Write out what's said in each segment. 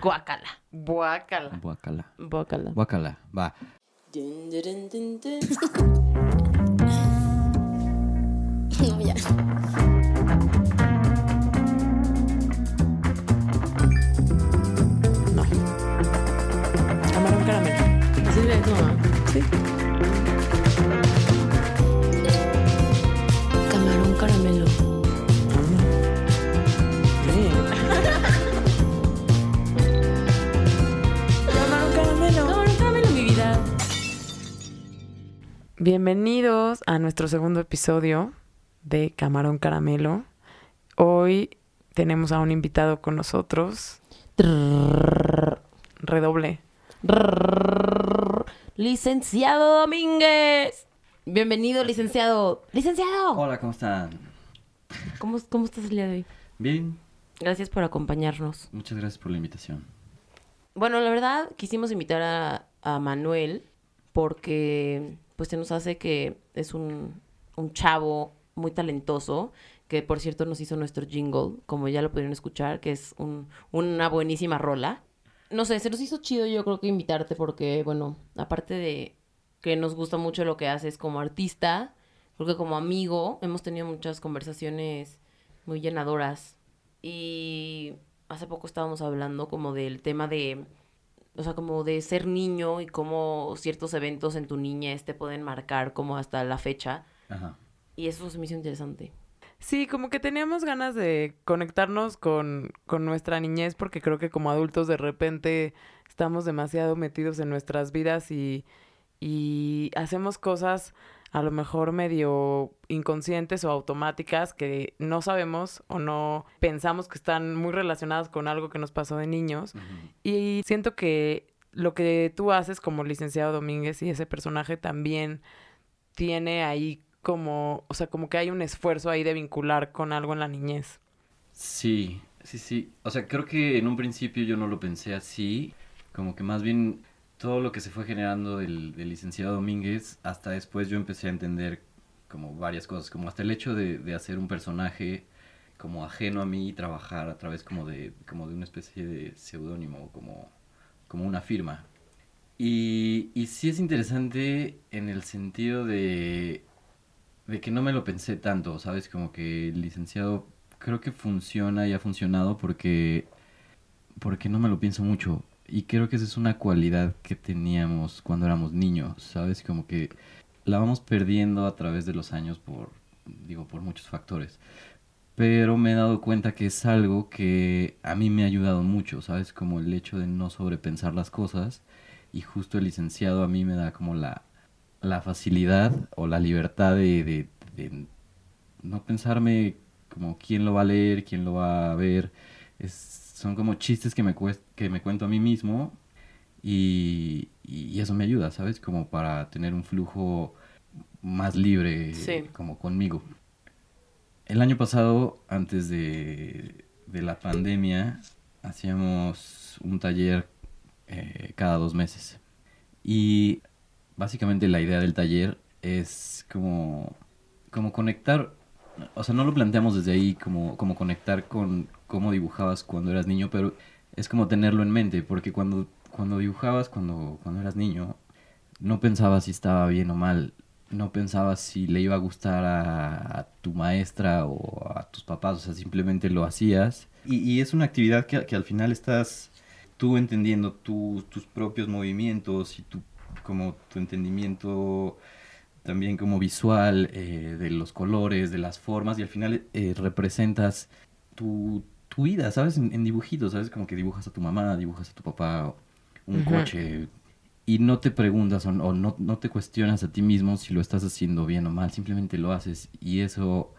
Guacala. Guácala. Guacala. Guacala. Guacala. Va. No, ya. No. Camarón caramelo. Así le no, ¿ah? Sí. Bienvenidos a nuestro segundo episodio de Camarón Caramelo. Hoy tenemos a un invitado con nosotros. Redoble. Licenciado Domínguez. Bienvenido, licenciado. Licenciado. Hola, ¿cómo están? ¿Cómo, ¿Cómo estás el día de hoy? Bien. Gracias por acompañarnos. Muchas gracias por la invitación. Bueno, la verdad, quisimos invitar a, a Manuel porque pues se nos hace que es un, un chavo muy talentoso, que por cierto nos hizo nuestro jingle, como ya lo pudieron escuchar, que es un- una buenísima rola. No sé, se nos hizo chido yo creo que invitarte porque, bueno, aparte de que nos gusta mucho lo que haces como artista, creo que como amigo hemos tenido muchas conversaciones muy llenadoras. Y hace poco estábamos hablando como del tema de, o sea, como de ser niño y cómo ciertos eventos en tu niñez te pueden marcar como hasta la fecha. Ajá. Y eso se me hizo interesante. Sí, como que teníamos ganas de conectarnos con, con nuestra niñez porque creo que como adultos de repente estamos demasiado metidos en nuestras vidas y, y hacemos cosas a lo mejor medio inconscientes o automáticas que no sabemos o no pensamos que están muy relacionadas con algo que nos pasó de niños. Y siento que lo que tú haces como licenciado Domínguez y ese personaje también tiene ahí como, o sea, como que hay un esfuerzo ahí de vincular con algo en la niñez. Sí, sí, sí. O sea, creo que en un principio yo no lo pensé así. Como que más bien todo lo que se fue generando del, licenciado Domínguez, hasta después yo empecé a entender como varias cosas, como hasta el hecho de, de hacer un personaje como ajeno a mí y trabajar a través como de, como de una especie de seudónimo, como, como una firma. Y, y sí es interesante en el sentido de, de que no me lo pensé tanto, ¿sabes? Como que el licenciado creo que funciona y ha funcionado porque, porque no me lo pienso mucho. Y creo que esa es una cualidad que teníamos cuando éramos niños, ¿sabes? Como que la vamos perdiendo a través de los años por, digo, por muchos factores. Pero me he dado cuenta que es algo que a mí me ha ayudado mucho, ¿sabes? Como el hecho de no sobrepensar las cosas. Y justo el licenciado a mí me da como la, la facilidad o la libertad de, de- de no pensarme como quién lo va a leer, quién lo va a ver. Es- son como chistes que me, cuest- que me cuento a mí mismo y, y eso me ayuda, ¿sabes? Como para tener un flujo más libre Sí. como conmigo. El año pasado, antes de, de la pandemia, hacíamos un taller eh, cada dos meses. Y básicamente la idea del taller es como, como conectar, o sea, no lo planteamos desde ahí como, como conectar con cómo dibujabas cuando eras niño, pero es como tenerlo en mente, porque cuando, cuando dibujabas cuando, cuando eras niño, no pensabas si estaba bien o mal, no pensabas si le iba a gustar a, tu maestra o a tus papás, o sea, simplemente lo hacías. Y, y es una actividad que, que al final estás tú entendiendo tu- tus propios movimientos y tu, como tu entendimiento también como visual eh, de los colores, de las formas y al final eh, representas tu, tu vida, ¿sabes? En, en dibujitos, ¿sabes? Como que dibujas a tu mamá, dibujas a tu papá, un coche y no te preguntas o, o no, no te cuestionas a ti mismo si lo estás haciendo bien o mal, simplemente lo haces y eso,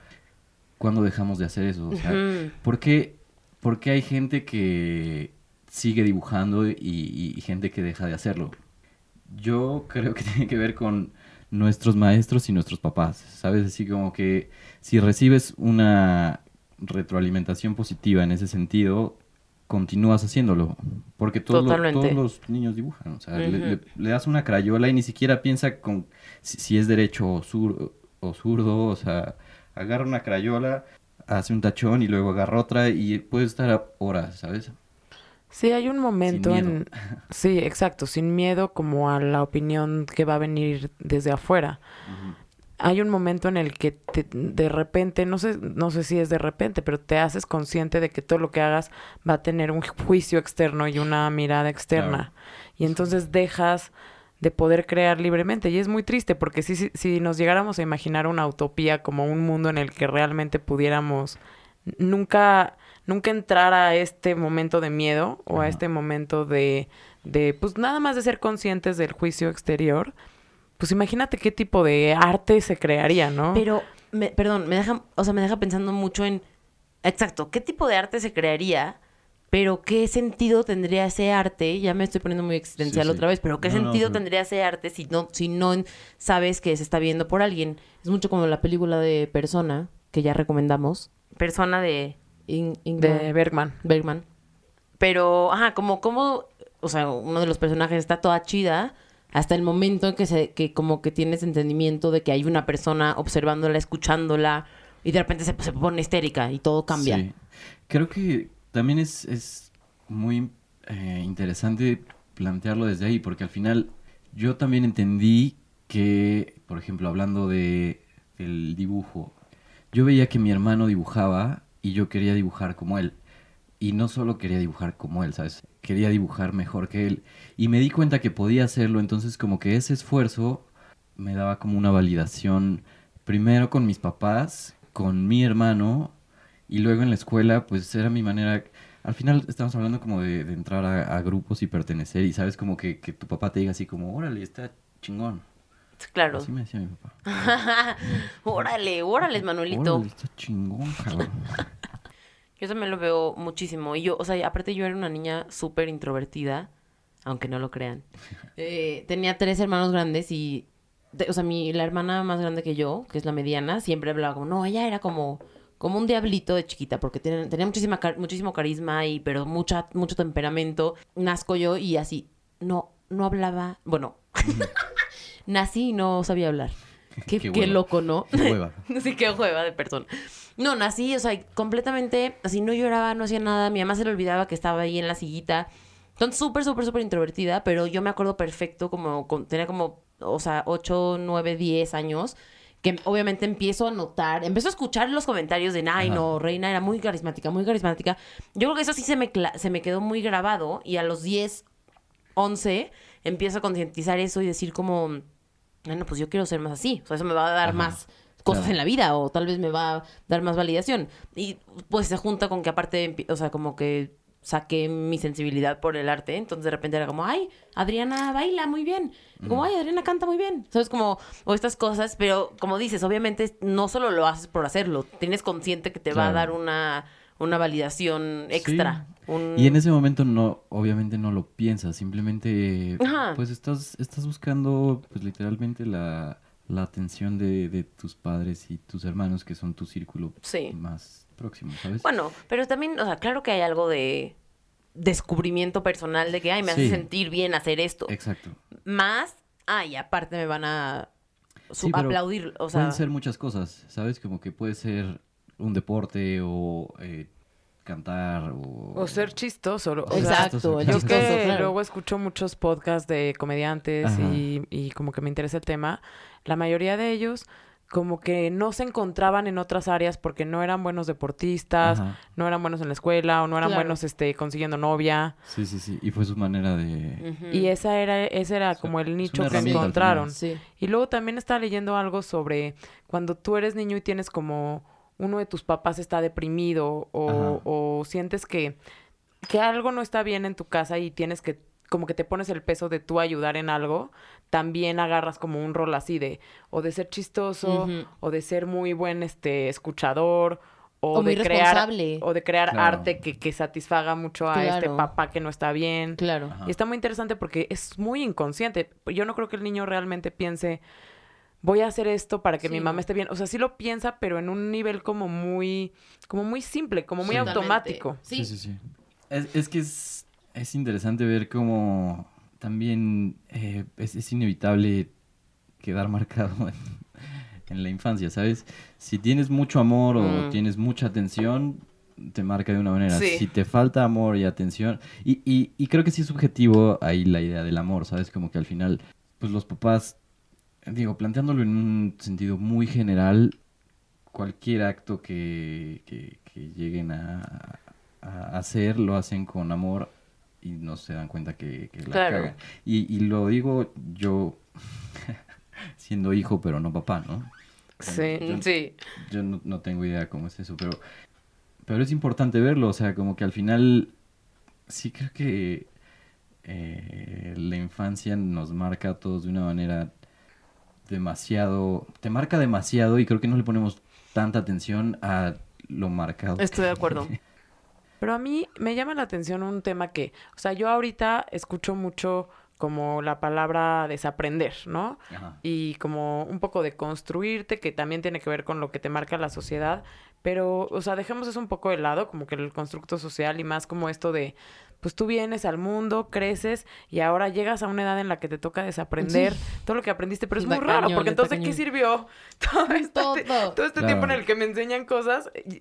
¿cuándo dejamos de hacer eso? O sea, Ujú. ¿Por qué, por qué hay gente que sigue dibujando y, y- y gente que deja de hacerlo? Yo creo que tiene que ver con nuestros maestros y nuestros papás, ¿sabes? Así como que si recibes una retroalimentación positiva en ese sentido, continúas haciéndolo. Porque todos, los niños dibujan. O sea, le, Ujú. le- le das una crayola y ni siquiera piensa con si, si es derecho o, sur- o zurdo. O sea, agarra una crayola, hace un tachón y luego agarra otra y puede estar a horas, ¿sabes? Sí, hay un momento miedo. en... Sí, exacto, sin miedo como a la opinión que va a venir desde afuera. Hay un momento en el que te- de repente, no sé, no sé si es de repente, pero te haces consciente de que todo lo que hagas va a tener un juicio externo y una mirada externa. Y entonces dejas de poder crear libremente. Y es muy triste porque si, si, si nos llegáramos a imaginar una utopía como un mundo en el que realmente pudiéramos nunca, nunca entrar a este momento de miedo o a este momento de, de, pues nada más de ser conscientes del juicio exterior, pues imagínate qué tipo de arte se crearía, ¿no? Pero, me- perdón, me deja, o sea, me deja pensando mucho en, exacto, ¿qué tipo de arte se crearía? Pero qué sentido tendría ese arte, ya me estoy poniendo muy existencial Sí, sí. otra vez, pero qué No, no, sentido pero- tendría ese arte si no, si no sabes que se está viendo por alguien. Es mucho como la película de Persona, que ya recomendamos. Persona de In- de Bergman. Bergman. Pero, ajá, como, como, o sea, uno de los personajes está toda chida hasta el momento en que se, que como que tienes entendimiento de que hay una persona observándola, escuchándola, y de repente se, se pone histérica y todo cambia. Creo que también es, es muy eh, interesante plantearlo desde ahí, porque al final yo también entendí que, por ejemplo, hablando de, del dibujo, yo veía que mi hermano dibujaba y yo quería dibujar como él. Y no solo quería dibujar como él, ¿sabes? Quería dibujar mejor que él. Y me di cuenta que podía hacerlo, entonces como que ese esfuerzo me daba como una validación, primero con mis papás, con mi hermano, y luego en la escuela, pues era mi manera... Al final estamos hablando como de, de entrar a, a grupos y pertenecer, y sabes como que, que tu papá te diga así como, órale, está chingón. Claro. Así me decía mi papá. órale, órale, Manuelito. Órale, está chingón, cabrón. Yo también lo veo muchísimo. Y yo, o sea, aparte yo era una niña súper introvertida, aunque no lo crean. Eh, tenía tres hermanos grandes y, o sea, mi, la hermana más grande que yo, que es la mediana, siempre hablaba como, no, ella era como, como un diablito de chiquita, porque tenía muchísima, muchísimo carisma y, pero mucha, mucho temperamento. Nazco yo y así, no, no hablaba, bueno, nací y no sabía hablar. Qué, Qué qué hueva. loco, ¿no? Qué hueva. Sí, qué jueva de persona. No, nací, o sea, completamente, así no lloraba, no hacía nada. Mi mamá se le olvidaba que estaba ahí en la sillita. Entonces, súper, súper, súper introvertida, pero yo me acuerdo perfecto, como, con- tenía como, o sea, 8, 9, 10 años, que obviamente empiezo a notar, empiezo a escuchar los comentarios de, ay, Ajá. no, Reina era muy carismática, muy carismática. Yo creo que eso sí se me, se me quedó muy grabado y a los 10, 11, empiezo a concientizar eso y decir como, bueno, pues yo quiero ser más así. O sea, eso me va a dar Ajá, más cosas claro. en la vida o tal vez me va a dar más validación. Y pues se junta con que aparte, o sea, como que saqué mi sensibilidad por el arte. Entonces de repente era como, ay, Adriana baila muy bien. Como, ay, Adriana canta muy bien. ¿Sabes? Como, o estas cosas, pero como dices, obviamente no solo lo haces por hacerlo. Tienes consciente que te va a dar una, una validación extra. Un- Y en ese momento no, obviamente no lo piensas, simplemente Ajá. pues estás, estás buscando pues literalmente la, la atención de, de tus padres y tus hermanos que son tu círculo Sí. más próximo, ¿sabes? Bueno, pero también, o sea, claro que hay algo de descubrimiento personal de que, ay, me hace Sí. sentir bien hacer esto. Exacto. Más, ay, aparte me van a Sí, aplaudir, o sea, Pueden ser muchas cosas, ¿sabes? Como que puede ser un deporte o eh, cantar o... O ser chistoso. o exacto, Yo chistoso, que claro. luego escucho muchos podcasts de comediantes y, y como que me interesa el tema, la mayoría de ellos como que no se encontraban en otras áreas porque no eran buenos deportistas, Ajá. no eran buenos en la escuela o no eran Claro. buenos este consiguiendo novia. Sí, sí, sí. Y fue su manera de... ujú. Y esa era, ese era O sea, como el nicho que encontraron. Sí. Y luego también estaba leyendo algo sobre cuando tú eres niño y tienes como uno de tus papás está deprimido o, Ajá. Sientes que, que algo no está bien en tu casa y tienes que como que te pones el peso de tú ayudar en algo, también agarras como un rol así de o de ser chistoso o de ser muy buen este escuchador o, O muy de crear responsable. o de crear Claro. arte que, que satisfaga mucho a este papá que no está bien. Claro. Ajá. Y está muy interesante porque es muy inconsciente. Yo no creo que el niño realmente piense, voy a hacer esto para que Sí, mi mamá esté bien. O sea, sí lo piensa, pero en un nivel como muy, como muy simple, como muy Sí. automático. Sí. Sí, sí, sí. Es, es que es, es interesante ver cómo también eh, es, es inevitable quedar marcado en, en la infancia, ¿sabes? Si tienes mucho amor o Mm. tienes mucha atención, te marca de una manera. Sí. Si te falta amor y atención, y, y, y creo que sí es subjetivo ahí la idea del amor, ¿sabes? Como que al final, pues los papás, digo, planteándolo en un sentido muy general, cualquier acto que, que, que lleguen a, a hacer lo hacen con amor y no se dan cuenta que, que la Claro. cagan. Y, y lo digo yo siendo hijo, pero no papá, ¿no? Sí, Yo- sí. yo no, no tengo idea cómo es eso, pero, pero es importante verlo, o sea, como que al final sí creo que eh, la infancia nos marca a todos de una manera demasiado, te marca demasiado y creo que no le ponemos tanta atención a lo marcado. Estoy de acuerdo. Pero a mí me llama la atención un tema que, o sea, yo ahorita escucho mucho como la palabra desaprender, ¿no? Ajá. y como un poco de construirte, que también tiene que ver con lo que te marca la sociedad, pero, o sea, dejemos eso un poco de lado, como que el constructo social y más como esto de, pues tú vienes al mundo, creces y ahora llegas a una edad en la que te toca desaprender todo lo que aprendiste, pero es Está muy raro, cañón, porque entonces, ¿qué cañón. sirvió todo este, Todo. todo este Claro. tiempo en el que me enseñan cosas? y-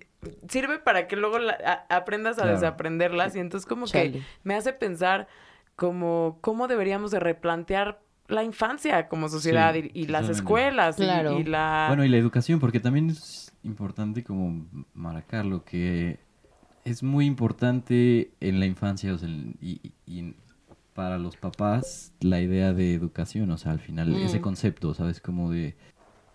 Sirve para que luego la- a- aprendas a Claro. desaprenderlas y entonces como que me hace pensar como cómo deberíamos de replantear la infancia como sociedad Sí, y, y las escuelas y- Claro. y, la... Bueno, y la educación, porque también es importante como marcarlo, que es muy importante en la infancia o sea, y, y- para los papás la idea de educación, o sea, al final Mm. ese concepto, ¿sabes? Como de,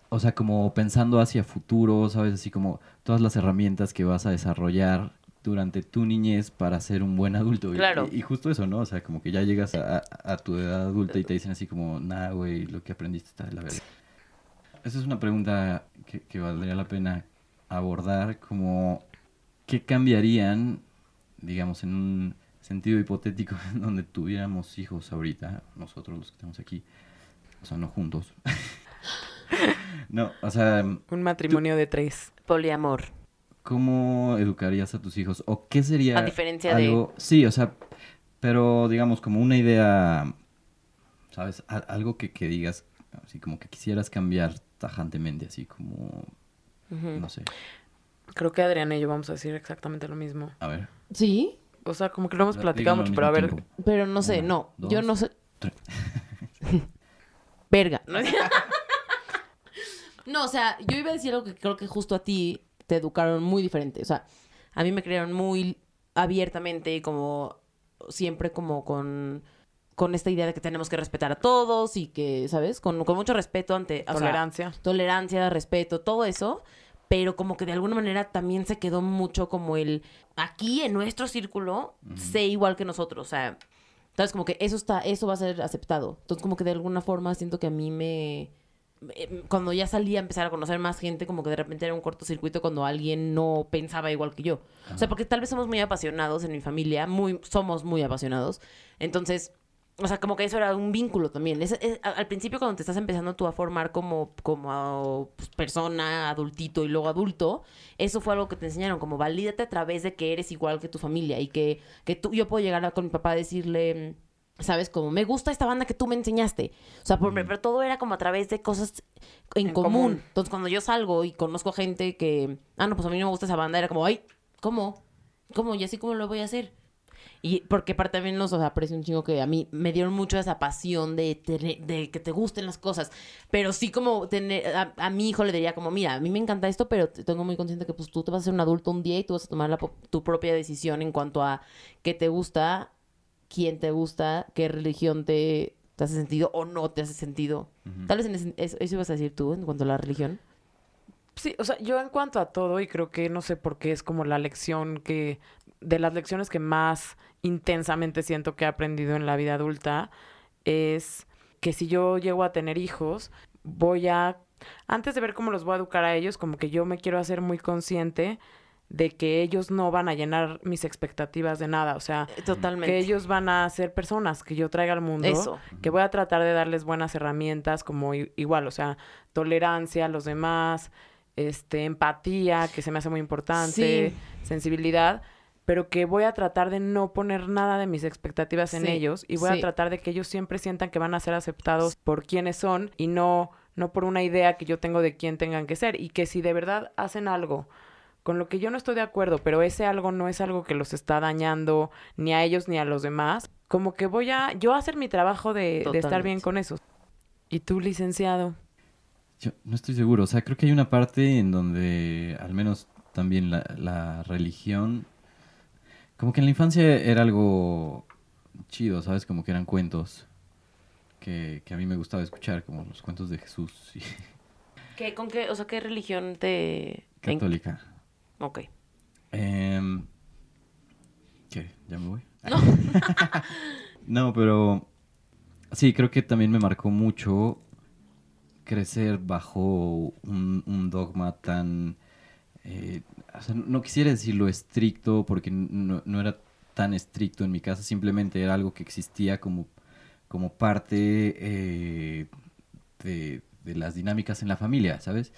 o sea, como pensando hacia futuro, ¿sabes? Así como todas las herramientas que vas a desarrollar durante tu niñez para ser un buen adulto. Y- Claro. Y, y justo eso, ¿no? O sea, como que ya llegas a, a- a tu edad adulta y te dicen así como, nah, güey, lo que aprendiste está de la verga. Esa es una pregunta que, que valdría la pena abordar, como, ¿qué cambiarían, digamos, en un sentido hipotético en donde tuviéramos hijos ahorita, nosotros los que estamos aquí, o sea, no juntos? no, o sea, Un matrimonio de tres. Poliamor. ¿cómo educarías a tus hijos? ¿O qué sería A diferencia de-. Sí, o sea, pero digamos como una idea, ¿sabes? Al- algo que, que digas, así como que quisieras cambiar tajantemente, así como, no sé, Creo que Adriana y yo vamos a decir exactamente lo mismo. a ver. Sí, O sea, como que lo hemos platicado mucho, pero a ver... tiempo. pero no sé, Una, no. dos, yo no sé. Verga. ¿no? No, o sea, yo iba a decir algo que creo que justo a ti te educaron muy diferente. O sea, A mí me criaron muy abiertamente, como siempre como con, con esta idea de que tenemos que respetar a todos y que, ¿sabes? Con, con mucho respeto ante... o sea, Tolerancia. tolerancia, respeto, todo eso, pero como que de alguna manera también se quedó mucho como el aquí en nuestro círculo sé igual que nosotros, o sea, sabes como que eso está eso va a ser aceptado. Entonces como que de alguna forma siento que a mí me eh, cuando ya salí a empezar a conocer más gente, como que de repente era un cortocircuito cuando alguien no pensaba igual que yo. O sea, porque tal vez somos muy apasionados en mi familia, muy somos muy apasionados. Entonces, o sea, como que eso era un vínculo también. Es- es- a- al principio cuando te estás empezando tú a formar como, como pues, persona, adultito y luego adulto, eso fue algo que te enseñaron, como valídate a través de que eres igual que tu familia y que, que tú, yo puedo llegar a- con mi papá a decirle, ¿sabes? Como, me gusta esta banda que tú me enseñaste. O sea, por- pero todo era como a través de cosas en, En común. común. Entonces, cuando yo salgo y conozco gente que, ah, no, pues a mí no me gusta esa banda, era como, ay, ¿cómo? ¿Cómo? ¿Y así cómo lo voy a hacer? Y porque aparte también los o sea, aprecio un chingo que a mí me dieron mucho esa pasión de, tener- de que te gusten las cosas. Pero sí como tener, a, a mi hijo le diría como, mira, a mí me encanta esto, pero te- tengo muy consciente que pues tú te vas a ser un adulto un día y tú vas a tomar la tu propia decisión en cuanto a qué te gusta, quién te gusta, qué religión te, te hace sentido o no te hace sentido. Tal vez en ese- eso, eso ibas a decir tú en cuanto a la religión. Sí, o sea, yo en cuanto a todo, y creo que no sé por qué es como la lección que, de las lecciones que más intensamente siento que he aprendido en la vida adulta, es que si yo llego a tener hijos, voy a, antes de ver cómo los voy a educar a ellos, como que yo me quiero hacer muy consciente de que ellos no van a llenar mis expectativas de nada, o sea, Eh, Totalmente. que ellos van a ser personas que yo traiga al mundo Eso. que voy a tratar de darles buenas herramientas como igual, o sea, tolerancia a los demás, este, empatía, que se me hace muy importante, sensibilidad, pero que voy a tratar de no poner nada de mis expectativas en Sí, ellos y voy a tratar de que ellos siempre sientan que van a ser aceptados por quienes son y no no por una idea que yo tengo de quién tengan que ser y que si de verdad hacen algo con lo que yo no estoy de acuerdo, pero ese algo no es algo que los está dañando ni a ellos ni a los demás, como que voy a yo a hacer mi trabajo de, de estar bien con eso. ¿Y tú, licenciado? Yo no estoy seguro, o sea, creo que hay una parte en donde al menos también la, la religión, como que en la infancia era algo chido, ¿sabes? Como que eran cuentos que, que a mí me gustaba escuchar, como los cuentos de Jesús y ¿Qué, ¿Con qué, o sea, qué religión te... en- católica. Ok. Em, ¿Qué? ¿Ya me voy? no, pero sí, creo que también me marcó mucho crecer bajo un, un dogma tan... eh, no quisiera decirlo estricto porque no, no era tan estricto en mi casa, simplemente era algo que existía como, como parte eh, de, las dinámicas en la familia, ¿sabes?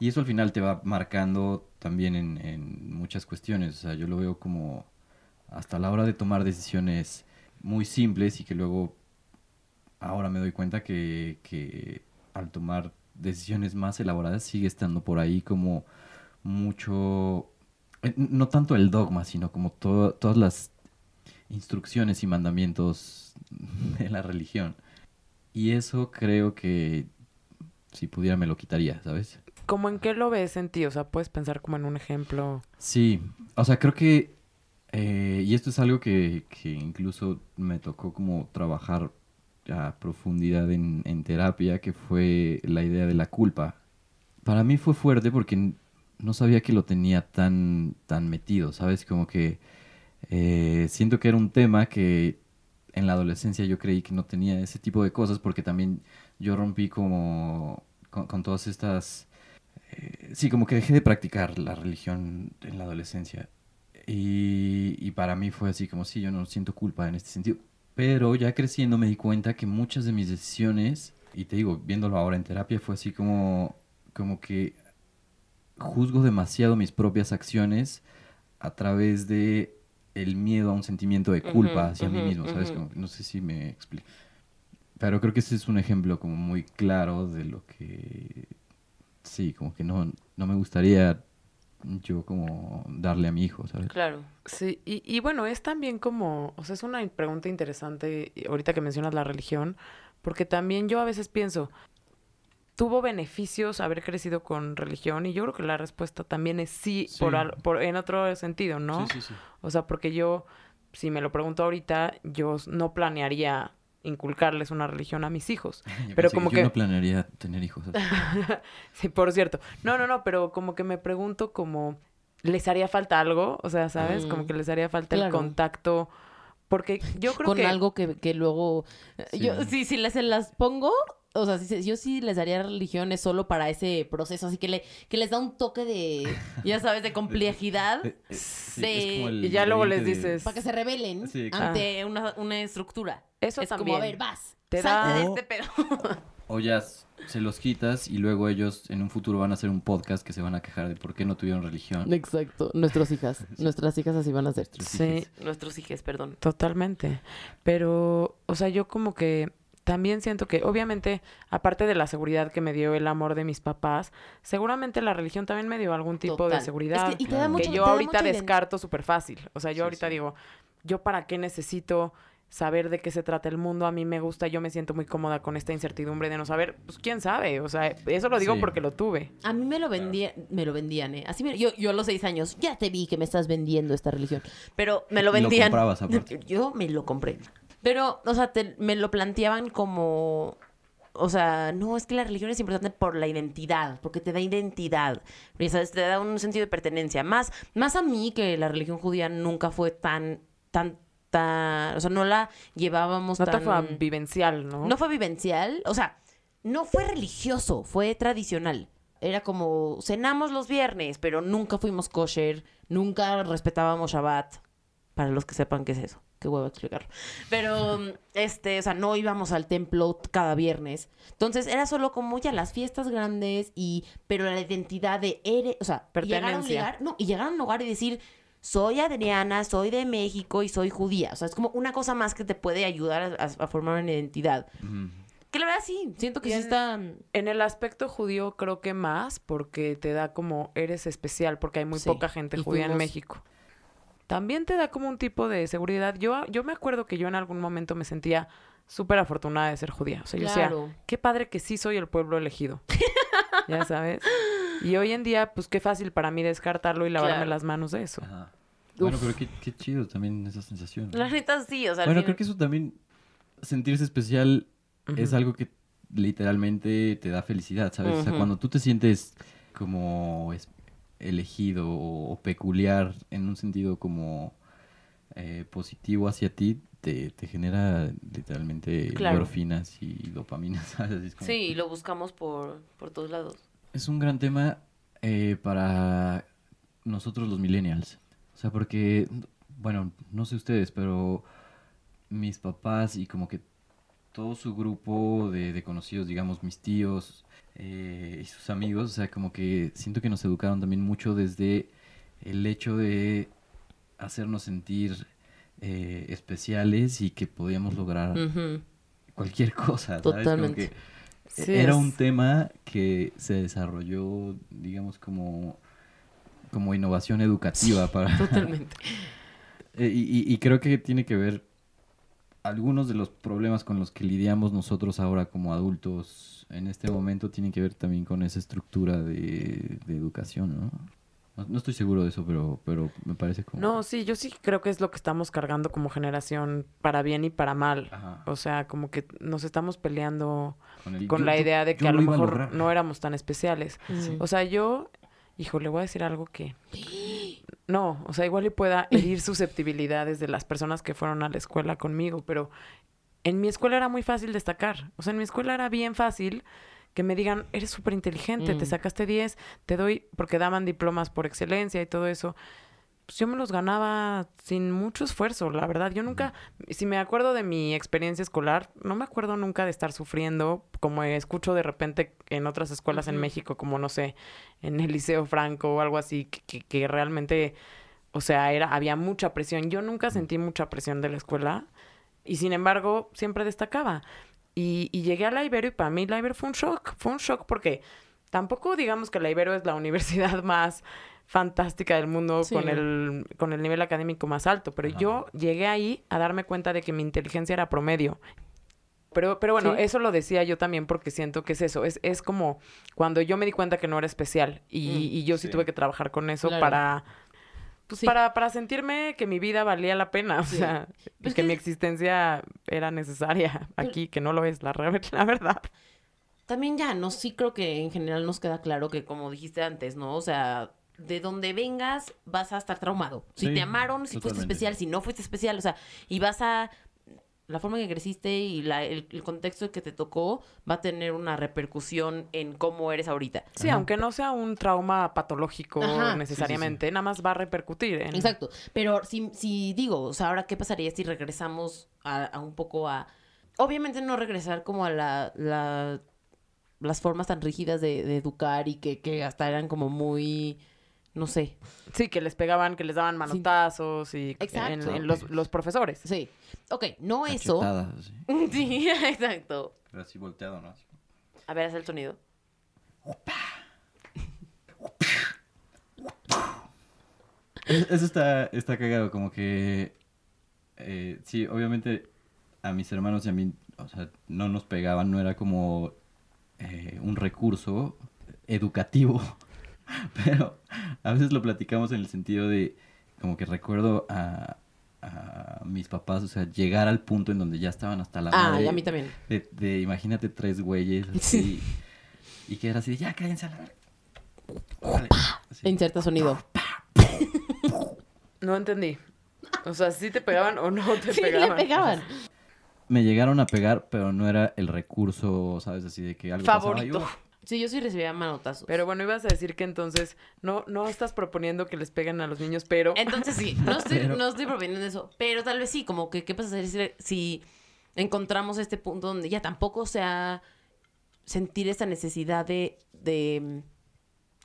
Y eso al final te va marcando también en, muchas cuestiones. O sea, yo lo veo como hasta la hora de tomar decisiones muy simples y que luego ahora me doy cuenta que al tomar decisiones más elaboradas sigue estando por ahí como mucho, eh, no tanto el dogma, sino como to- todas las instrucciones y mandamientos de la religión. Y eso creo que si pudiera me lo quitaría, ¿sabes? ¿Cómo en qué lo ves en ti? O sea, puedes pensar como en un ejemplo. Sí, o sea, creo que, eh, y esto es algo que, que incluso me tocó como trabajar a profundidad en, en terapia, que fue la idea de la culpa. Para mí fue fuerte porque no sabía que lo tenía tan, tan metido, ¿sabes? Como que eh, siento que era un tema que en la adolescencia yo creí que no tenía ese tipo de cosas porque también yo rompí como con, todas estas... eh, sí, como que dejé de practicar la religión en la adolescencia. Y, y para mí fue así como, sí, yo no siento culpa en este sentido. Pero ya creciendo me di cuenta que muchas de mis decisiones, y te digo, viéndolo ahora en terapia, fue así como, como que juzgo demasiado mis propias acciones a través de el miedo a un sentimiento de culpa hacia mí ujú, mismo, ¿sabes? Como que no sé si me explico. Pero creo que ese es un ejemplo como muy claro de lo que sí, como que no, no me gustaría yo como darle a mi hijo, ¿sabes? Claro. Sí, y, y bueno, es también como, o sea, es una pregunta interesante ahorita que mencionas la religión, porque también yo a veces pienso, ¿tuvo beneficios haber crecido con religión? Y yo creo que la respuesta también es sí, Sí. Por, al- por en otro sentido, ¿no? Sí, sí, sí. O sea, porque yo, si me lo pregunto ahorita, yo no planearía inculcarles una religión a mis hijos. Yo Pero como yo que- no planearía tener hijos. Sí, por cierto. No, no, no, pero como que me pregunto como, ¿les haría falta algo? O sea, ¿sabes? Como Mm. que les haría falta el contacto. Porque yo creo Con que... algo que, que luego... Sí. Yo, sí, si les, se las pongo... O sea, si se- yo sí les daría religiones solo para ese proceso, así que, le, que les da un toque de, ya sabes, de complejidad, Eh, eh, sí, de- el Y ya luego les de- dices... para que se rebelen Sí, ante una, una estructura. Eso es también. como, a ver, vas, Te salte da- de O- este pedo. O ya se los quitas y luego ellos en un futuro van a hacer un podcast que se van a quejar de por qué no tuvieron religión. Exacto, nuestras hijas, nuestras hijas así van a ser. Nuestros Sí. Nuestros hijos, perdón. totalmente. Pero, o sea, yo como que también siento que, obviamente, aparte de la seguridad que me dio el amor de mis papás, seguramente la religión también me dio algún tipo de seguridad. Es que, y te Claro. da mucho, que te yo da ahorita descarto súper fácil. O sea, yo Sí, ahorita sí. digo, ¿yo para qué necesito saber de qué se trata el mundo? A mí me gusta, yo me siento muy cómoda con esta incertidumbre de no saber. Pues quién sabe. O sea, eso lo digo Sí. porque lo tuve. A mí me lo vendían, me lo vendían, ¿eh? Así me, yo, yo a los seis años, ya te vi que me estás vendiendo esta religión. Pero me lo Y lo vendían. comprabas aparte. Yo me lo compré. Pero, o sea, te- me lo planteaban como. O sea, no, es que la religión es importante por la identidad, porque te da identidad. Sabes, te da un sentido de pertenencia. Más, más a mí que la religión judía nunca fue tan, tan, tan. O sea, no la llevábamos No tan. fue vivencial, ¿no? No fue vivencial, o sea, no fue religioso, fue tradicional. Era como cenamos los viernes, pero nunca fuimos kosher, nunca respetábamos Shabbat. Para los que sepan qué es eso, qué huevo explicarlo. Pero, este, o sea, no íbamos al templo cada viernes. Entonces, era solo como ya las fiestas grandes y, pero la identidad de eres, o sea, llegar a un lugar, no, y llegar a un lugar y decir, soy Adriana, soy de México y soy judía. O sea, es como una cosa más que te puede ayudar a, formar una identidad. Que la verdad sí, siento que Y sí en- está... En el aspecto judío creo que más, porque te da como eres especial, porque hay muy Sí, poca gente y judía en México. También te da como un tipo de seguridad. Yo, yo me acuerdo que yo en algún momento me sentía súper afortunada de ser judía. O sea, yo decía, qué padre que sí soy el pueblo elegido. ya sabes. Y hoy en día, pues qué fácil para mí descartarlo y lavarme Claro. las manos de eso. Ajá. Bueno, Uf. pero qué, qué chido también esa sensación. ¿no? La neta sí, o sea, Bueno, fin- creo que eso también, sentirse especial es algo que literalmente te da felicidad, ¿sabes? O sea, cuando tú te sientes como es- elegido o, o peculiar en un sentido como eh, positivo hacia ti, te, te genera literalmente Claro. endorfinas y dopaminas, Sí, lo buscamos por, por todos lados. Es un gran tema eh, para nosotros los millennials. O sea, porque, bueno, no sé ustedes, pero mis papás y como que todo su grupo de, de conocidos, digamos, mis tíos eh, y sus amigos, o sea, como que siento que nos educaron también mucho desde el hecho de hacernos sentir eh, especiales y que podíamos lograr cualquier cosa, ¿sabes? Como Totalmente. que Sí, era es- un tema que se desarrolló, digamos, como, como innovación educativa para... Totalmente. Eh, y, y- y creo que tiene que ver algunos de los problemas con los que lidiamos nosotros ahora como adultos en este momento tienen que ver también con esa estructura de, de educación, ¿no? ¿no? no estoy seguro de eso, pero, pero me parece como... No, sí, yo sí creo que es lo que estamos cargando como generación para bien y para mal. Ajá, O sea, como que nos estamos peleando el- con yo- la yo- idea de yo que a lo mejor no éramos tan especiales. O sea, yo, hijo, le voy a decir algo que... No, o sea, igual y pueda herir susceptibilidades de las personas que fueron a la escuela conmigo, pero en mi escuela era muy fácil destacar. O sea, en mi escuela era bien fácil que me digan, eres súper inteligente, te Mm. sacaste 10, te doy, porque daban diplomas por excelencia y todo eso. Pues yo me los ganaba sin mucho esfuerzo, la verdad. Yo nunca, si me acuerdo de mi experiencia escolar, no me acuerdo nunca de estar sufriendo, como escucho de repente en otras escuelas en. México, como no sé, en el Liceo Franco o algo así, que, que- que realmente, o sea, era, había mucha presión. Yo nunca sentí mucha presión de la escuela y sin embargo siempre destacaba. Y, y llegué a la Ibero y para mí la Ibero fue un shock, fue un shock porque tampoco digamos que la Ibero es la universidad más fantástica del mundo Sí. con el con el nivel académico más alto, pero Ajá. yo llegué ahí a darme cuenta de que mi inteligencia era promedio. Pero, pero bueno, Sí. eso lo decía yo también porque siento que es eso. Es, es como cuando yo me di cuenta que no era especial y, Mm, y yo sí, sí. tuve que trabajar con eso Claro. para... Pues Sí. para, para sentirme que mi vida valía la pena, o Sí. sea, y Pues que que- mi existencia era necesaria Pero- aquí, que no lo es, la, la verdad. También ya, no, sí creo que en general nos queda claro que como dijiste antes, ¿no? O sea, de donde vengas vas a estar traumado. Si Sí, te amaron, si fuiste especial, si no fuiste especial, o sea, y vas a... La forma en que creciste y la- el, el contexto que te tocó va a tener una repercusión en cómo eres ahorita. Sí, Ajá. aunque no sea un trauma patológico Ajá. necesariamente, nada más va a repercutir en... Exacto. Pero si, si digo, o sea, ahora, ¿qué pasaría si regresamos a, a un poco a... Obviamente no regresar como a la, la- las formas tan rígidas de, de educar y que, que hasta eran como muy, no sé. Sí, que les pegaban, que les daban manotazos y en, Exacto. en los, los profesores. Sí. Ok, no eso. Sí. Sí, exacto. Pero así volteado, ¿no? A ver, haz el sonido. Es- Eso está, está cagado, como que... eh, sí, obviamente a mis hermanos y a mí, o sea, no nos pegaban, no era como eh, un recurso educativo, pero a veces lo platicamos en el sentido de, como que recuerdo a, a mis papás, o sea, llegar al punto en donde ya estaban hasta la Ah, madre y a mí también. de, de, imagínate tres güeyes así, y que era así de, ya cállense a la. Inserta sonido. No entendí. O sea, ¿sí te pegaban o no te Sí, pegaban? le pegaban. Me llegaron a pegar, pero no era el recurso, ¿sabes? Así de que algo Favorito. pasaba Sí, yo sí recibía manotazos. Pero bueno, ibas a decir que entonces no, no estás proponiendo que les peguen a los niños, pero... Entonces sí, no estoy, Pero- no estoy proponiendo eso, pero tal vez sí, como que qué pasa si, si encontramos este punto donde ya tampoco sea sentir esa necesidad de, de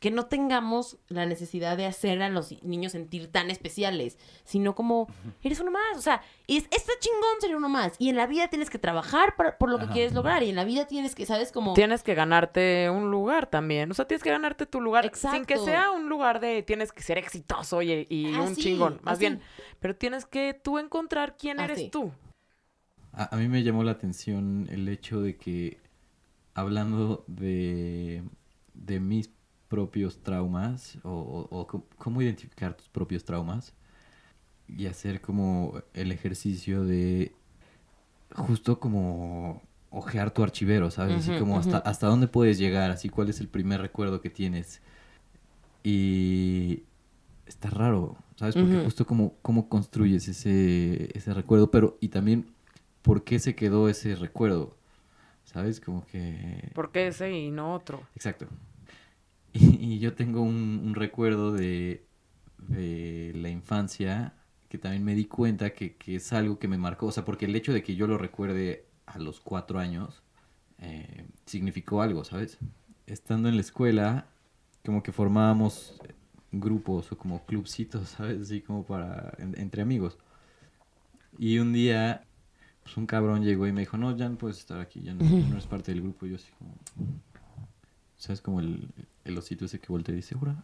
que no tengamos la necesidad de hacer a los niños sentir tan especiales, sino como, eres uno más, o sea, es, está chingón ser uno más, y en la vida tienes que trabajar para- por lo que Ajá. quieres lograr, y en la vida tienes que, ¿sabes? Como... Tienes que ganarte un lugar también. O sea, tienes que ganarte tu lugar. Sin que sea un lugar de tienes que ser exitoso y, y Ah, un sí, chingón. Más así. bien. Pero tienes que tú encontrar quién eres Así. tú. A, a mí me llamó la atención el hecho de que, hablando de, de mis propios traumas, o, o- o cómo- identificar tus propios traumas, y hacer como el ejercicio de justo como ojear tu archivero, ¿sabes? Así Ujú, como hasta, ujú. hasta dónde puedes llegar, así cuál es el primer recuerdo que tienes. Y está raro, ¿sabes? Porque Ujú. justo como cómo construyes ese, ese recuerdo, pero y también por qué se quedó ese recuerdo, ¿sabes? Como que... ¿Por qué ese y no otro? Exacto. Y, y yo tengo un, un recuerdo de, de la infancia que también me di cuenta que, que es algo que me marcó. O sea, porque el hecho de que yo lo recuerde a los cuatro años eh, significó algo, ¿sabes? Estando en la escuela, como que formábamos grupos o como clubcitos, ¿sabes? Así como para, en- entre amigos. Y un día, pues un cabrón llegó y me dijo, no, ya no puedes estar aquí, ya no, no eres parte del grupo. Y yo así como... ¿Sabes? Como el, el osito ese que voltea y dice, ¿Ura?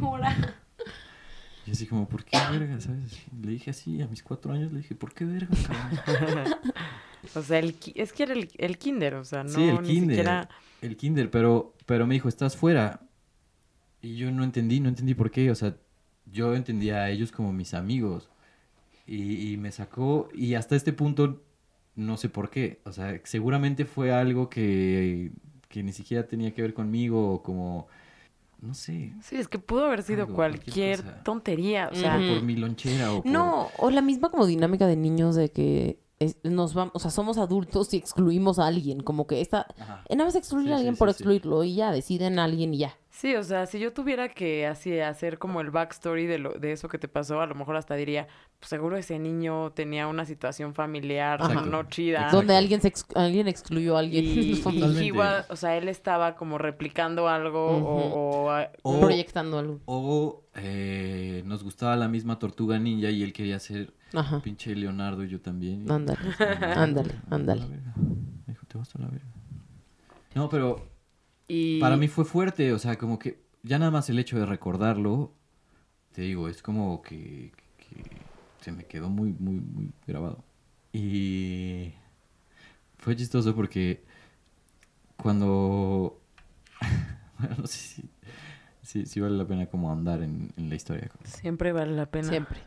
Ahora. Y así como, ¿por qué verga? ¿Sabes? Le dije así, a mis cuatro años, le dije, ¿por qué verga, cabrón? O sea, el, ki- es que era el, el kinder, o sea, no sí, el ni kinder. siquiera... El kinder, pero, pero me dijo, estás fuera. Y yo no entendí, no entendí por qué. O sea, yo entendía a ellos como mis amigos. Y, y me sacó, y hasta este punto, no sé por qué. O sea, seguramente fue algo que, que ni siquiera tenía que ver conmigo, o como, no sé, Sí, es que pudo haber sido Algo, cualquier tontería, o o sea... Ujú. por mi lonchera, o por... No, o la misma como dinámica de niños de que es- nos vamos, o sea, somos adultos y excluimos a alguien, como que esta, Ajá. nada más excluir Sí, a alguien sí, por sí. excluirlo y ya, deciden a alguien y ya. Sí, o sea, si yo tuviera que así hacer como el backstory de lo de eso que te pasó, a lo mejor hasta diría, pues seguro ese niño tenía una situación familiar Ajá. no chida. Exacto. Donde alguien se ex- alguien excluyó a alguien. Y, y Totalmente. igual, o sea, él estaba como replicando algo o, o, O- proyectando algo. O eh, nos gustaba la misma tortuga ninja y él quería ser Ajá. pinche Leonardo y yo también. Ándale, ándale, ándale. dijo, te vas a la verga. No, pero y para mí fue fuerte, o sea, como que ya nada más el hecho de recordarlo, te digo, es como que, que se me quedó muy, muy, muy grabado. Y fue chistoso porque cuando... bueno, no sé si, si, si vale la pena como andar en, en la historia. siempre vale la pena. Siempre.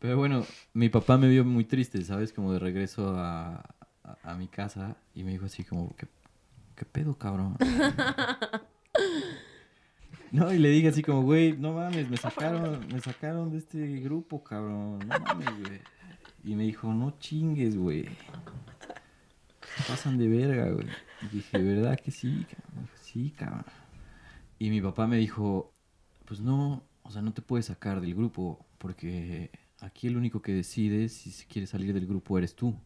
Pero bueno, mi papá me vio muy triste, ¿sabes? Como de regreso a, a, a mi casa y me dijo así como, ¿qué, qué pedo, cabrón? no, y le dije así como, güey, no mames, me sacaron, me sacaron de este grupo, cabrón. No mames, güey. Y me dijo, no chingues, güey. Pasan de verga, güey. Y dije, ¿verdad que sí? cabrón?" Sí, cabrón. Y mi papá me dijo, pues no, o sea, no te puedes sacar del grupo porque aquí el único que decide si se quiere salir del grupo eres tú.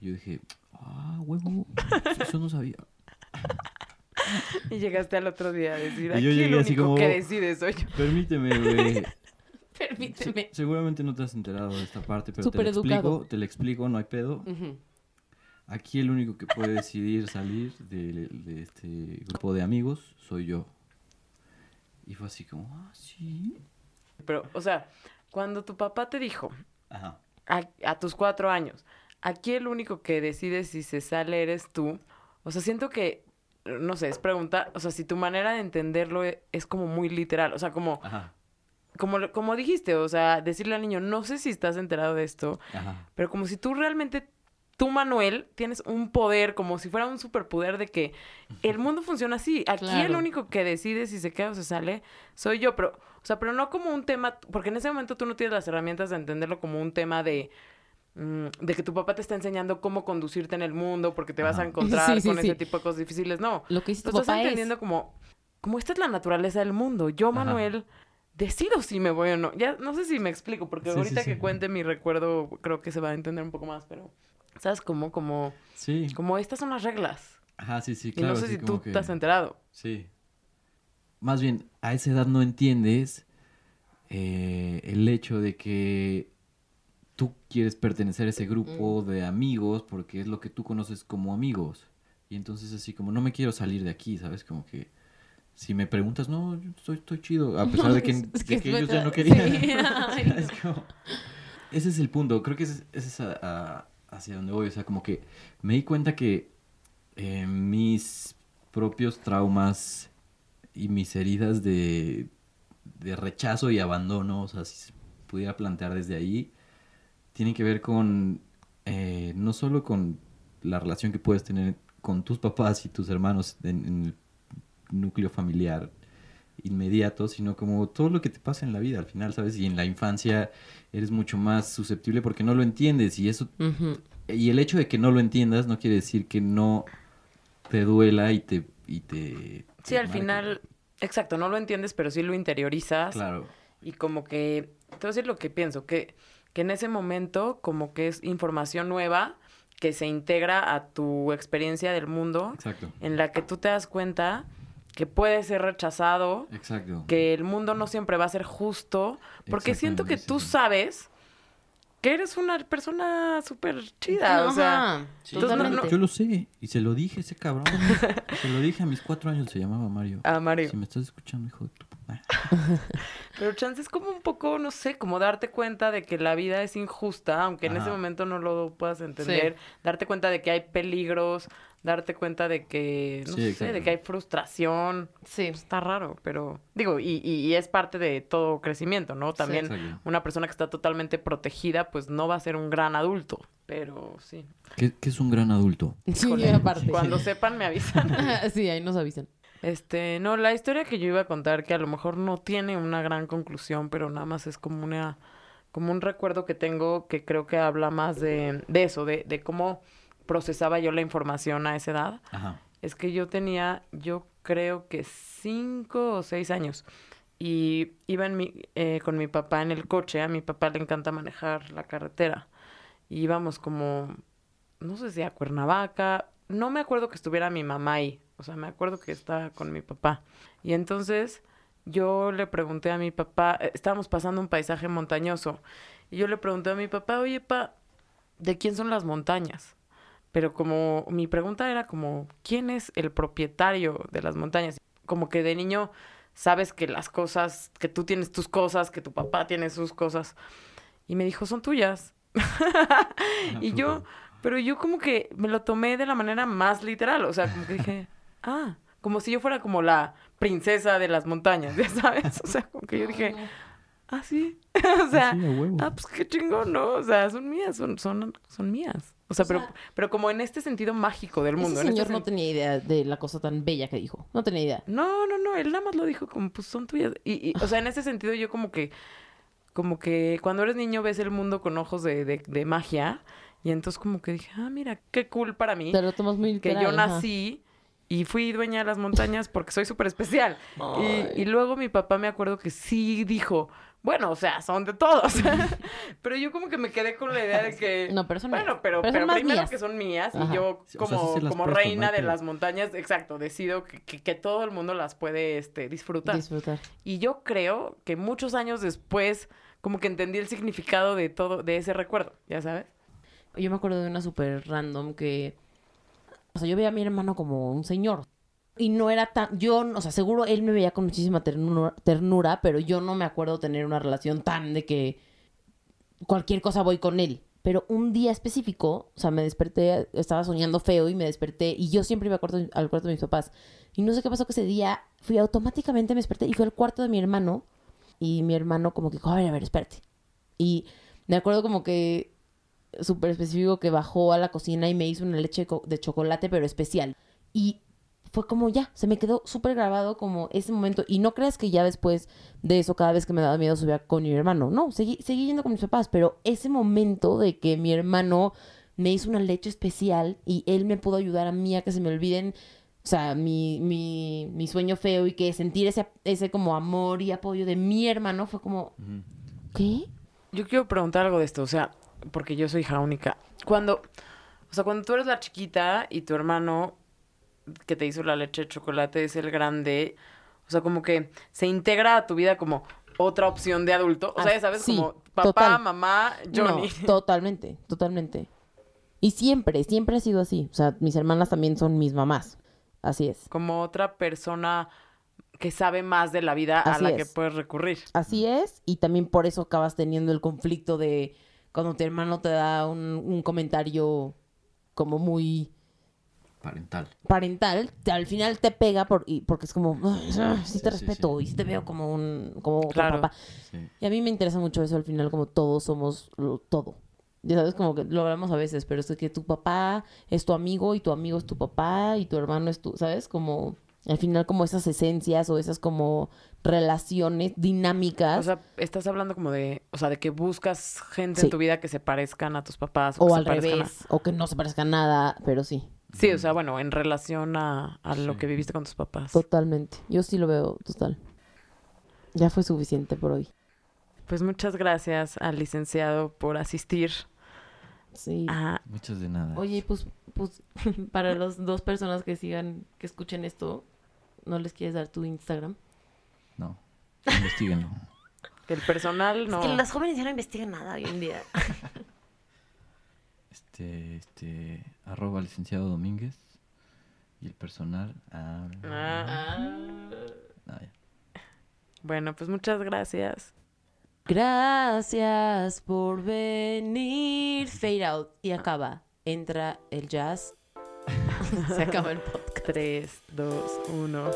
Y yo dije, ah, huevo, eso no sabía. Y llegaste al otro día a decir, Y yo aquí el llegué así único como- que decide soy yo. Permíteme, güey. Permíteme. Seguramente no te has enterado de esta parte, pero te lo explico, te lo explico, no hay pedo. Aquí el único que puede decidir salir de, de este grupo de amigos soy yo. Y fue así como, ah, sí. Pero, o sea, cuando tu papá te dijo, Ajá. a, a tus cuatro años, aquí el único que decide si se sale eres tú. O sea, siento que, no sé, es preguntar, o sea, si tu manera de entenderlo e- es, como muy literal, o sea, como, Ajá. como, lo- como dijiste, o sea, decirle al niño, no sé si estás enterado de esto, Ajá. pero como si tú realmente, tú Manuel, tienes un poder, como si fuera un superpoder de que el mundo funciona así. Aquí el único que decide si se queda o se sale soy yo, pero, o sea, pero no como un tema, porque en ese momento tú no tienes las herramientas de entenderlo como un tema de de que tu papá te está enseñando cómo conducirte en el mundo porque te vas a encontrar Sí, sí, con sí. ese tipo de cosas difíciles. No, Lo que hizo lo estás papá es... entendiendo como, como esta es la naturaleza del mundo. Yo, Ajá. Manuel, decido si me voy o no. Ya no sé si me explico, porque ahorita que cuente mi recuerdo creo que se va a entender un poco más, pero ¿sabes cómo? Como, Sí. como estas son las reglas. Ajá, sí, sí, y claro. no sé si tú que- te has enterado. Sí. más bien, a esa edad no entiendes eh, el hecho de que tú quieres pertenecer a ese grupo de amigos porque es lo que tú conoces como amigos. Y entonces así como, no me quiero salir de aquí, ¿sabes? Como que si me preguntas, no, yo estoy, estoy chido, a pesar de que, Es de que que es ellos ya no querían. Sí. Ay, no. Es como- ese es el punto, creo que ese, ese es a- a- hacia donde voy, o sea, como que me di cuenta que eh, mis propios traumas y mis heridas de, de rechazo y abandono, o sea, si se pudiera plantear desde ahí, tienen que ver con, eh, no solo con la relación que puedes tener con tus papás y tus hermanos en, en el núcleo familiar inmediato, sino como todo lo que te pasa en la vida al final, ¿sabes? Y en la infancia eres mucho más susceptible porque no lo entiendes y eso y el hecho de que no lo entiendas no quiere decir que no te duela y te y te Sí, te al final, exacto, no lo entiendes, pero sí lo interiorizas. claro Y como que, te voy a decir lo que pienso, que, que en ese momento como que es información nueva que se integra a tu experiencia del mundo, exacto. en la que tú te das cuenta que puedes ser rechazado, exacto. que el mundo no siempre va a ser justo, porque siento que tú sabes que eres una persona súper chida, o sea... Sí, Totalmente. yo, yo lo sé y se lo dije a ese cabrón. Se lo dije a mis cuatro años se llamaba Mario. A Mario. si me estás escuchando hijo de tu Pero chance es como un poco, no sé, como darte cuenta de que la vida es injusta, aunque en ese momento no lo puedas entender. Darte cuenta de que hay peligros, darte cuenta de que, no Sí, sé, de que hay frustración. Sí. Está raro, pero digo, y, y, y es parte de todo crecimiento, ¿no? También una persona que está totalmente protegida, pues no va a ser un gran adulto, pero sí. ¿Qué, qué es un gran adulto? Sí, aparte. Cuando sepan me avisan. sí, ahí nos avisan. Este, no, la historia que yo iba a contar, que a lo mejor no tiene una gran conclusión, pero nada más es como una, como un recuerdo que tengo que creo que habla más de, de eso, de, de cómo procesaba yo la información a esa edad. Ajá. Es que yo tenía, yo creo que cinco o seis años. Y iba en mi, eh, con mi papá en el coche. A mi papá le encanta manejar la carretera. Y íbamos como, no sé si a Cuernavaca. No me acuerdo que estuviera mi mamá ahí. O sea, me acuerdo que estaba con mi papá. Y entonces yo le pregunté a mi papá, eh, estábamos pasando un paisaje montañoso. Y yo le pregunté a mi papá, oye, pa, ¿de quién son las montañas? Pero como mi pregunta era como, ¿quién es el propietario de las montañas? Como que de niño sabes que las cosas, que tú tienes tus cosas, que tu papá tiene sus cosas. Y me dijo, son tuyas. y yo, pero yo como que me lo tomé de la manera más literal. O sea, como que dije, ah, como si yo fuera como la princesa de las montañas, ¿ya sabes? O sea, como que yo dije, ah, sí. o sea, ah, pues qué chingón, ¿no? O sea, son mías, son, son, son mías. O sea, O pero, sea, pero como en este sentido mágico del mundo. Ese en este señor no sen- tenía idea de la cosa tan bella que dijo. No tenía idea. No, no, no, él nada más lo dijo como, pues son tuyas. Y, y, o sea, en ese sentido yo como que, como que cuando eres niño ves el mundo con ojos de, de, de magia. Y entonces como que dije, ah, mira, qué cool para mí. Te lo tomas muy que literal. yo ajá. Y fui dueña de las montañas porque soy súper especial. Y, y luego mi papá me acuerdo que sí dijo, bueno, o sea, son de todos. pero yo como que me quedé con la idea de que... No, pero son. Bueno, pero, Pero son pero primero mías. que son mías Ajá. y yo Sí, o sea, sí como, como no reina de las montañas, exacto, decido que, que, que todo el mundo las puede este, disfrutar. Disfrutar. y yo creo que muchos años después como que entendí el significado de todo, de ese recuerdo, ¿ya sabes? Yo me acuerdo de una súper random que... O sea, yo veía a mi hermano como un señor. Y no era tan... Yo, o sea, seguro él me veía con muchísima ternura, pero yo no me acuerdo tener una relación tan de que cualquier cosa voy con él. Pero un día específico, o sea, me desperté, estaba soñando feo y me desperté y yo siempre iba al al cuarto de mis papás. Y no sé qué pasó que ese día fui automáticamente, me desperté y fui al cuarto de mi hermano. Y mi hermano como que dijo, a ver, a ver, espérate. Y me acuerdo como que súper específico que bajó a la cocina y me hizo una leche de chocolate, pero especial. Y fue como ya, se me quedó súper grabado como ese momento. Y no creas que ya después de eso, cada vez que me daba miedo, subía con mi hermano. No, seguí, seguí yendo con mis papás, pero ese momento de que mi hermano me hizo una leche especial y él me pudo ayudar a mí a que se me olviden, o sea, mi, mi, mi sueño feo y que sentir ese, ese como amor y apoyo de mi hermano fue como. ¿qué? Yo quiero preguntar algo de esto, o sea, porque yo soy hija única. Cuando, o sea, cuando tú eres la chiquita y tu hermano que te hizo la leche de chocolate es el grande, o sea, como que se integra a tu vida como otra opción de adulto. O sea, ya sabes, sí, como papá, total. mamá, Johnny. No, totalmente, totalmente. Y siempre, siempre ha sido así. O sea, mis hermanas también son mis mamás. Así es. Como otra persona que sabe más de la vida Así a la que es. puedes recurrir. Así es. Y también por eso acabas teniendo el conflicto de cuando tu hermano te da un, un comentario como muy Parental. parental, te- al final te pega por, y, porque es como, "Ah, sí, te Sí, sí, respeto sí. y sí te veo como un como Claro. papá. Sí. Y a mí me interesa mucho eso al final, como todos somos lo- todo. Ya sabes, como que lo hablamos a veces, pero es que tu papá es tu amigo y tu amigo es tu papá y tu hermano es tu, ¿sabes? Como al final como esas esencias o esas como relaciones dinámicas O sea, estás hablando como de, o sea, de que buscas gente Sí. en tu vida que se parezcan a tus papás. O, o que al se parezcan a- revés, o que no se parezcan nada, pero sí, Sí, o sea, bueno, en relación a, a lo que viviste con tus papás. totalmente. Yo sí lo veo total. Ya fue suficiente por hoy. Pues muchas gracias al licenciado por asistir Sí. a... Muchas de nada. Oye, pues, pues para las dos personas que sigan, que escuchen esto, ¿no les quieres dar tu Instagram? No. Investíguenlo. El personal no... Es que los jóvenes ya no investigan nada hoy en día. Este, este, arroba licenciado Domínguez. Y el personal. Ah, Ah, ah, ya. bueno, pues muchas gracias. Gracias por venir. Fade out. Y acaba. Entra el jazz. Se acaba el podcast. 3, 2, 1.